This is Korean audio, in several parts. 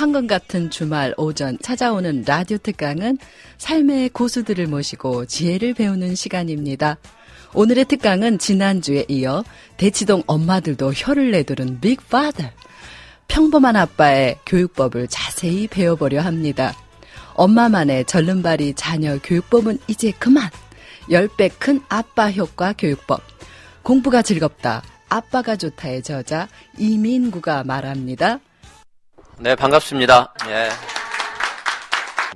황금 같은 주말 오전 찾아오는 라디오 특강은 삶의 고수들을 모시고 지혜를 배우는 시간입니다. 오늘의 특강은 지난주에 이어 대치동 엄마들도 혀를 내두른 빅파더. 평범한 아빠의 교육법을 자세히 배워보려 합니다. 엄마만의 절름발이 자녀 교육법은 이제 그만. 10배 큰 아빠 효과 교육법. 공부가 즐겁다. 아빠가 좋다의 저자 이민구가 말합니다. 네, 반갑습니다. 예.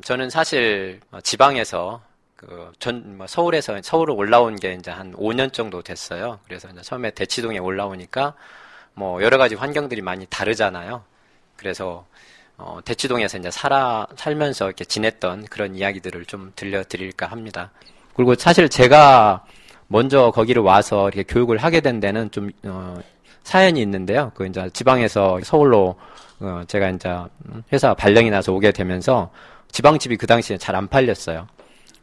저는 사실 지방에서 그전 뭐 서울에서 서울로 올라온 게 이제 한 5년 정도 됐어요. 그래서 처음에 대치동에 올라오니까 뭐 여러 가지 환경들이 많이 다르잖아요. 그래서 어, 대치동에서 이제 살아 살면서 이렇게 지냈던 그런 이야기들을 좀 들려드릴까 합니다. 그리고 사실 제가 먼저 거기를 와서 이렇게 교육을 하게 된 데는 좀 어, 사연이 있는데요. 그 이제 지방에서 서울로 어, 제가 이제 회사 발령이 나서 오게 되면서 지방집이 그 당시에 잘 안 팔렸어요.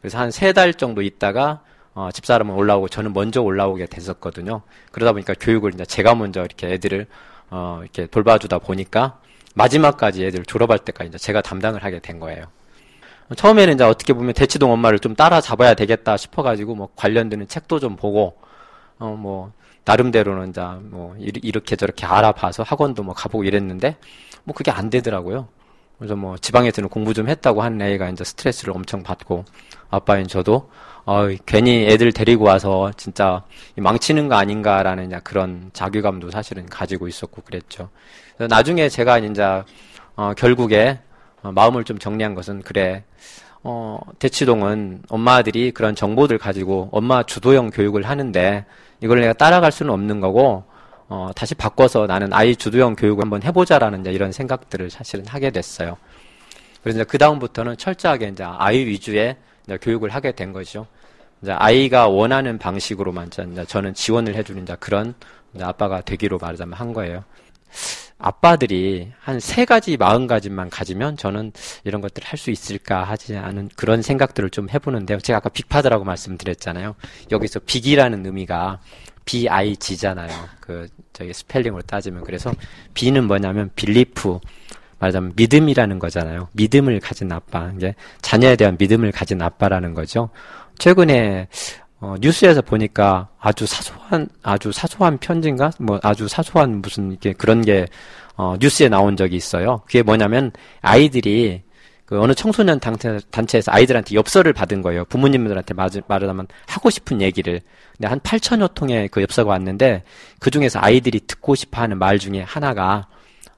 그래서 한 세 달 정도 있다가 어, 집사람은 올라오고 저는 먼저 올라오게 됐었거든요. 그러다 보니까 교육을 이제 제가 먼저 이렇게 애들을 어, 이렇게 돌봐주다 보니까 마지막까지 애들 졸업할 때까지 이제 제가 담당을 하게 된 거예요. 처음에는 이제 어떻게 보면 대치동 엄마를 좀 따라잡아야 되겠다 싶어가지고 뭐 관련되는 책도 좀 보고 어 뭐 나름대로는 이제 뭐 이렇게 저렇게 알아봐서 학원도 뭐 가보고 이랬는데 뭐 그게 안 되더라고요. 그래서 뭐 지방에서는 공부 좀 했다고 한 애가 이제 스트레스를 엄청 받고 아빠인 저도 어, 괜히 애들 데리고 와서 진짜 망치는 거 아닌가라는 그런 자괴감도 사실은 가지고 있었고 그랬죠. 나중에 제가 이제 어, 결국에 어, 마음을 좀 정리한 것은 그래. 어, 대치동은 엄마들이 그런 정보들 가지고 엄마 주도형 교육을 하는데 이걸 내가 따라갈 수는 없는 거고 어, 다시 바꿔서 나는 아이 주도형 교육을 한번 해보자라는 이런 생각들을 사실은 하게 됐어요. 그래서 이제 그 다음부터는 철저하게 이제 아이 위주의 이제 교육을 하게 된 거죠. 이제 아이가 원하는 방식으로만 이제 저는 지원을 해주는 이제 그런 이제 아빠가 되기로 말하자면 한 거예요. 아빠들이 한 세 가지 마음가짐만 가지면 저는 이런 것들을 할 수 있을까 하지 않은 그런 생각들을 좀 해보는데요. 제가 아까 빅파드라고 말씀드렸잖아요. 여기서 빅이라는 의미가 B-I-G잖아요. 그, 저기 스펠링으로 따지면. 그래서 B는 뭐냐면 빌리프. 말하자면 믿음이라는 거잖아요. 믿음을 가진 아빠. 이제 자녀에 대한 믿음을 가진 아빠라는 거죠. 최근에 어, 뉴스에서 보니까 아주 사소한 아주 사소한 편지인가 뭐 아주 사소한 무슨 이게 그런 게 어, 뉴스에 나온 적이 있어요. 그게 뭐냐면 아이들이 그 어느 청소년 단체, 단체에서 아이들한테 엽서를 받은 거예요. 부모님들한테 말하자면 하고 싶은 얘기를. 근데 한 8천여 통의 그 엽서가 왔는데 그 중에서 아이들이 듣고 싶어 하는 말 중에 하나가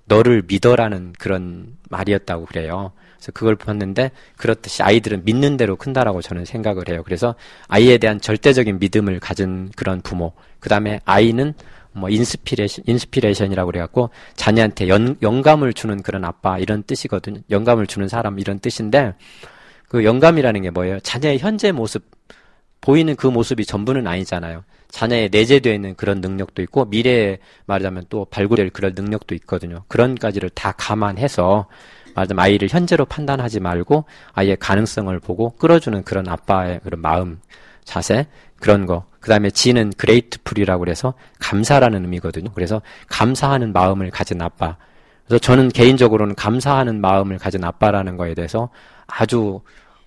너를 믿어라는 그런 말이었다고 그래요. 그래서 그걸 봤는데 그렇듯이 아이들은 믿는 대로 큰다라고 저는 생각을 해요. 그래서 아이에 대한 절대적인 믿음을 가진 그런 부모. 그 다음에 I는 뭐 inspiration, inspiration이라고 그래갖고 자녀한테 연, 영감을 주는 그런 아빠 이런 뜻이거든요. 영감을 주는 사람 이런 뜻인데 그 영감이라는 게 뭐예요? 자녀의 현재 모습 보이는 그 모습이 전부는 아니잖아요. 자녀의 내재되어 있는 그런 능력도 있고 미래에 말하자면 또 발굴될 그런 능력도 있거든요. 그런까지를 다 감안해서 말하자면 아이를 현재로 판단하지 말고 아이의 가능성을 보고 끌어주는 그런 아빠의 그런 마음, 자세, 그런 거. 그 다음에 지는 그레이트풀이라고 그래서 감사라는 의미거든요. 그래서 감사하는 마음을 가진 아빠. 그래서 저는 개인적으로는 감사하는 마음을 가진 아빠라는 거에 대해서 아주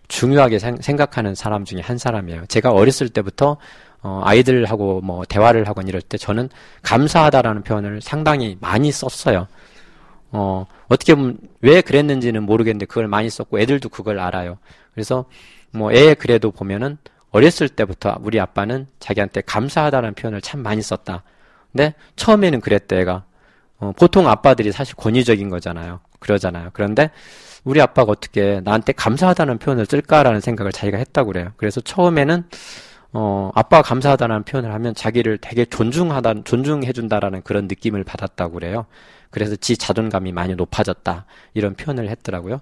중요하게 생각하는 사람 중에 한 사람이에요. 제가 어렸을 때부터 어, 아이들하고 뭐 대화를 하곤 이럴 때 저는 감사하다라는 표현을 상당히 많이 썼어요. 어, 어떻게 보면 왜 그랬는지는 모르겠는데 그걸 많이 썼고 애들도 그걸 알아요. 그래서 뭐 애 그래도 보면은 어렸을 때부터 우리 아빠는 자기한테 감사하다는 표현을 참 많이 썼다. 근데 처음에는 그랬대 애가. 어, 보통 아빠들이 사실 권위적인 거잖아요. 그러잖아요. 그런데 우리 아빠가 어떻게 나한테 감사하다는 표현을 쓸까라는 생각을 자기가 했다고 그래요. 그래서 처음에는 어, 아빠가 감사하다는 표현을 하면 자기를 되게 존중하다, 존중해준다라는 그런 느낌을 받았다고 그래요. 그래서 지 자존감이 많이 높아졌다. 이런 표현을 했더라고요.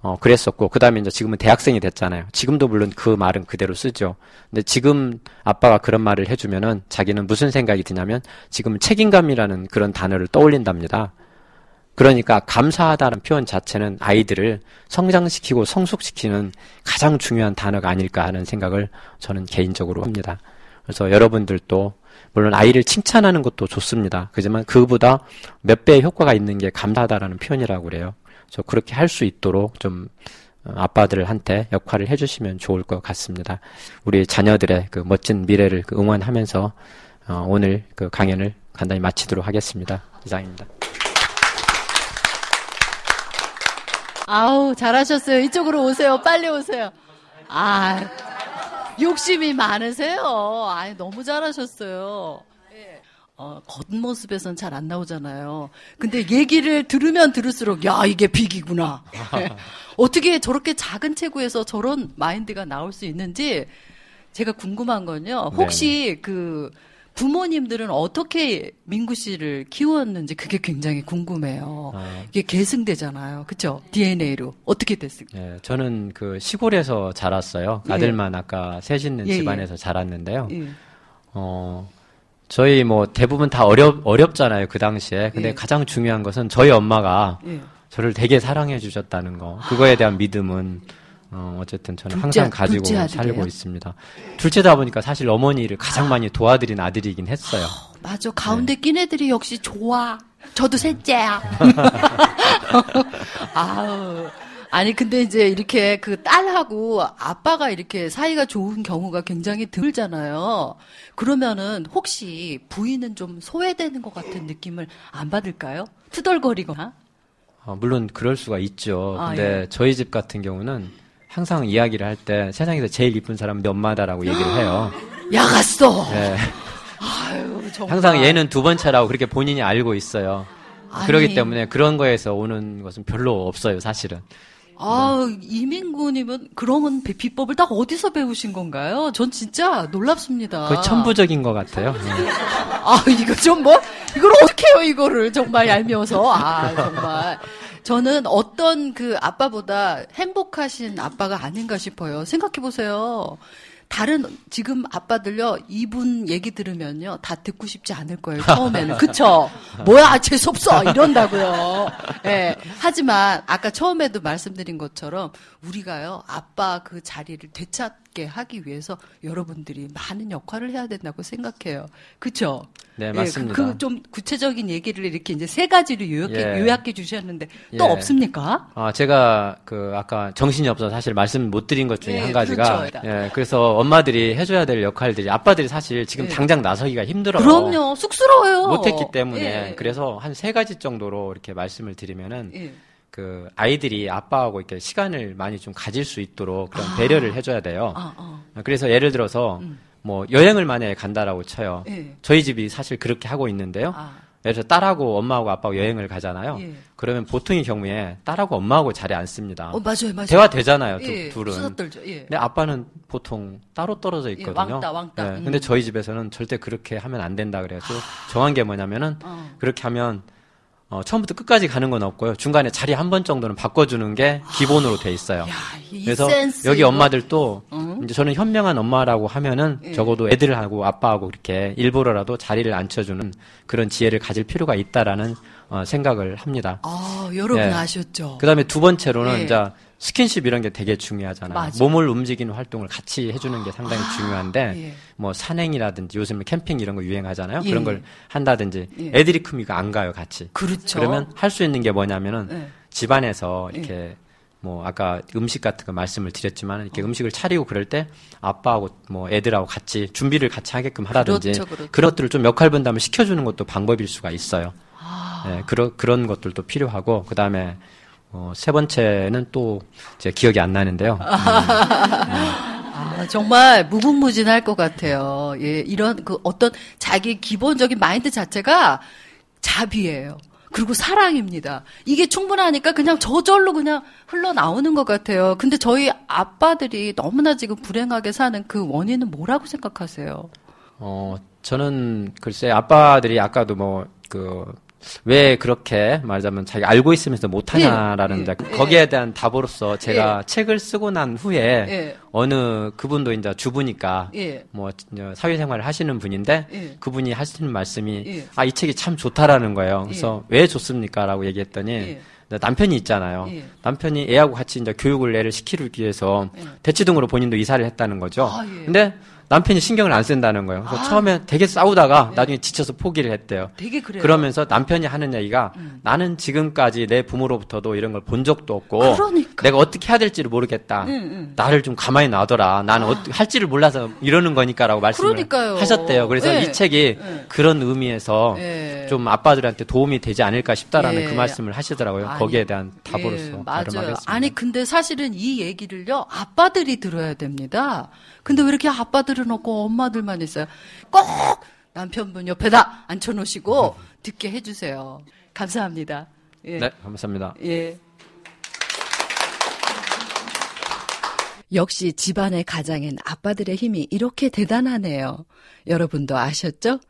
어, 그랬었고, 그 다음에 이제 지금은 대학생이 됐잖아요. 지금도 물론 그 말은 그대로 쓰죠. 근데 지금 아빠가 그런 말을 해주면은 자기는 무슨 생각이 드냐면 지금 책임감이라는 그런 단어를 떠올린답니다. 그러니까 감사하다는 표현 자체는 아이들을 성장시키고 성숙시키는 가장 중요한 단어가 아닐까 하는 생각을 저는 개인적으로 합니다. 그래서 여러분들도 물론 아이를 칭찬하는 것도 좋습니다. 그지만 그보다 몇 배의 효과가 있는 게 감사하다라는 표현이라고 그래요. 저 그렇게 할 수 있도록 좀 어, 아빠들한테 역할을 해주시면 좋을 것 같습니다. 우리 자녀들의 그 멋진 미래를 그 응원하면서 어, 오늘 그 강연을 간단히 마치도록 하겠습니다. 이상입니다. 아우, 잘하셨어요. 이쪽으로 오세요. 빨리 오세요. 아, 욕심이 많으세요. 아, 너무 잘하셨어요. 예. 어, 겉모습에선 잘 안 나오잖아요. 근데 얘기를 들으면 들을수록, 야, 이게 빅이구나. 예. 어떻게 저렇게 작은 체구에서 저런 마인드가 나올 수 있는지 제가 궁금한 건요. 혹시 그 부모님들은 어떻게 민구 씨를 키웠는지 그게 굉장히 궁금해요. 아. 이게 계승되잖아요. 그쵸? DNA로. 어떻게 됐을까? 예, 저는 그 시골에서 자랐어요. 예. 아들만 아까 셋 있는 예, 집안에서 자랐는데요. 예. 어, 저희 뭐 대부분 다 어렵, 어렵잖아요. 그 당시에. 근데 예. 가장 중요한 것은 저희 엄마가 예. 저를 되게 사랑해 주셨다는 거. 그거에 대한 믿음은 어, 어쨌든 저는 둘째- 항상 가지고 살고? 있습니다. 둘째다 보니까 사실 어머니를 가장 많이 도와드린 아들이긴 했어요. 맞아. 가운데 네. 낀 애들이 역시 좋아. 저도 셋째야. 아우. 아니, 근데 이제 이렇게 그 딸하고 아빠가 이렇게 사이가 좋은 경우가 굉장히 드물잖아요. 그러면은 혹시 부인은 좀 소외되는 것 같은 느낌을 안 받을까요? 투덜거리거나? 어, 물론 그럴 수가 있죠. 아, 근데 예. 저희 집 같은 경우는 항상 이야기를 할 때 세상에서 제일 이쁜 사람은 내 엄마다라고 얘기를 해요. 야, 갔어! 예. 아유, 정말. 항상 얘는 두 번째라고 그렇게 본인이 알고 있어요. 아니. 그렇기 때문에 그런 거에서 오는 것은 별로 없어요, 사실은. 아, 이민구님은 그런 비- 비법을 딱 어디서 배우신 건가요? 전 진짜 놀랍습니다. 거의 천부적인 것 같아요. 예. 아, 이거 좀 뭐, 이걸 어떻게 해요, 이거를. 정말 얄미워서. 아, 정말. 저는 어떤 그 아빠보다 행복하신 아빠가 아닌가 싶어요. 생각해 보세요. 다른, 지금 아빠들요, 이분 얘기 들으면요, 다 듣고 싶지 않을 거예요, 처음에는. 그쵸? 뭐야, 재수 없어! 이런다고요. 예. 하지만, 아까 처음에도 말씀드린 것처럼, 우리가요, 아빠 그 자리를 되찾게 하기 위해서 여러분들이 많은 역할을 해야 된다고 생각해요. 그쵸? 네, 예, 맞습니다. 그좀 구체적인 얘기를 이렇게 이제 세 가지로 요약해, 예. 요약해 주셨는데 또 예. 없습니까? 아, 제가 그 아까 정신이 없어서 사실 말씀 못 드린 것 중에 예, 한 가지가 그렇죠. 예, 그래서 엄마들이 해줘야 될 역할들이 아빠들이 사실 지금 예. 당장 나서기가 힘들어요. 그럼요. 쑥스러워요. 못했기 때문에 예. 그래서 한 세 가지 정도로 이렇게 말씀을 드리면은 예. 그 아이들이 아빠하고 이렇게 시간을 많이 좀 가질 수 있도록 그런 배려를 해줘야 돼요. 아, 어. 그래서 예를 들어서 뭐 여행을 만약에 간다라고 쳐요. 예. 저희 집이 사실 그렇게 하고 있는데요. 아. 예를 들어 딸하고 엄마하고 아빠하고 여행을 가잖아요. 예. 그러면 보통의 경우에 딸하고 엄마하고 자리에 앉습니다. 어, 맞아요, 맞아요. 대화 되잖아요, 두, 예, 둘은. 수다 떨죠. 예. 근데 아빠는 보통 따로 떨어져 있거든요. 예, 왕따, 왕따. 예, 음. 근데 저희 집에서는 절대 그렇게 하면 안 된다 그래서 정한 게 뭐냐면은 어. 그렇게 하면 어, 처음부터 끝까지 가는 건 없고요. 중간에 자리 한 번 정도는 바꿔주는 게 기본으로 돼 있어요. 야, 이 그래서 여기. 엄마들도 응? 이제 저는 현명한 엄마라고 하면은 예. 적어도 애들하고 아빠하고 이렇게 일부러라도 자리를 앉혀주는 그런 지혜를 가질 필요가 있다라는 어, 생각을 합니다. 아, 여러분 예. 아셨죠? 그 다음에 두 번째로는 예. 이제 스킨십 이런 게 되게 중요하잖아요. 맞아. 몸을 움직이는 활동을 같이 해주는 게 상당히 중요한데 예. 뭐 산행이라든지 요즘에 캠핑 이런 거 유행하잖아요. 예. 그런 걸 한다든지 예. 애들이 크면 이거 안 가요 같이. 그렇죠. 그러면 할 수 있는 게 뭐냐면은 예. 집안에서 이렇게 뭐 아까 음식 같은 거 말씀을 드렸지만 이렇게 음식을 차리고 그럴 때 아빠하고 뭐 애들하고 같이 준비를 같이 하게끔 하라든지 그렇죠, 그렇죠. 런 것들을 좀 역할 분담을 시켜주는 것도 방법일 수가 있어요. 아. 네, 그런 그런 것들도 필요하고 그 다음에 어, 세 번째는 또 제 기억이 안 나는데요. 아, 정말 무궁무진할 것 같아요. 예, 이런 그 어떤 자기 기본적인 마인드 자체가 자비예요. 그리고 사랑입니다. 이게 충분하니까 그냥 저절로 그냥 흘러나오는 것 같아요. 근데 저희 아빠들이 너무나 지금 불행하게 사는 그 원인은 뭐라고 생각하세요? 어, 저는 글쎄 아빠들이 아까도 뭐 그 왜 그렇게 말하자면 자기 알고 있으면서 못하냐라는 예, 예, 거기에 대한 답으로서 제가 책을 쓰고 난 후에 예. 어느 그분도 이제 주부니까 예. 뭐 사회생활을 하시는 분인데 예. 그분이 하시는 말씀이 예. 아이 책이 참 좋다라는 거예요. 그래서 왜 좋습니까라고 얘기했더니 예. 남편이 있잖아요. 예. 남편이 애하고 같이 이제 교육을 애를 시키기 위해서 대치동으로 본인도 이사를 했다는 거죠. 아, 예. 근데 남편이 신경을 안 쓴다는 거예요. 그래서 아. 처음에 되게 싸우다가 나중에 지쳐서 포기를 했대요. 되게 그래요. 음. 그러면서 남편이 하는 얘기가 나는 지금까지 내 부모로부터도 이런 걸 본 적도 없고 그러니까. 내가 어떻게 해야 될지를 모르겠다. 응, 응. 나를 좀 가만히 놔둬라. 나는 어떻게 할지를 몰라서 이러는 거니까라고 말씀을 그러니까요. 하셨대요. 그래서 예. 이 책이 예. 그런 의미에서 예. 좀 아빠들한테 도움이 되지 않을까 싶다라는 예. 그 말씀을 하시더라고요. 아니, 거기에 대한 답으로서 예, 맞아요. 발음하겠습니다. 아니 근데 사실은 이 얘기를요 아빠들이 들어야 됩니다. 근데 왜 이렇게 아빠 들은 없고 엄마들만 있어요? 꼭 남편분 옆에다 앉혀놓으시고 듣게 해주세요. 감사합니다. 예. 네, 감사합니다. 예. 역시 집안의 가장인 아빠들의 힘이 이렇게 대단하네요. 여러분도 아셨죠?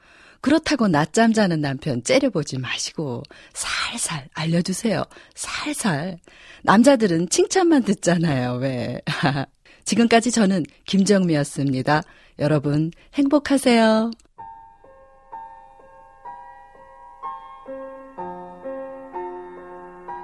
그렇다고 낮잠 자는 남편 째려보지 마시고 살살 알려주세요. 살살. 남자들은 칭찬만 듣잖아요. 왜? 지금까지 저는 김정미였습니다. 여러분 행복하세요.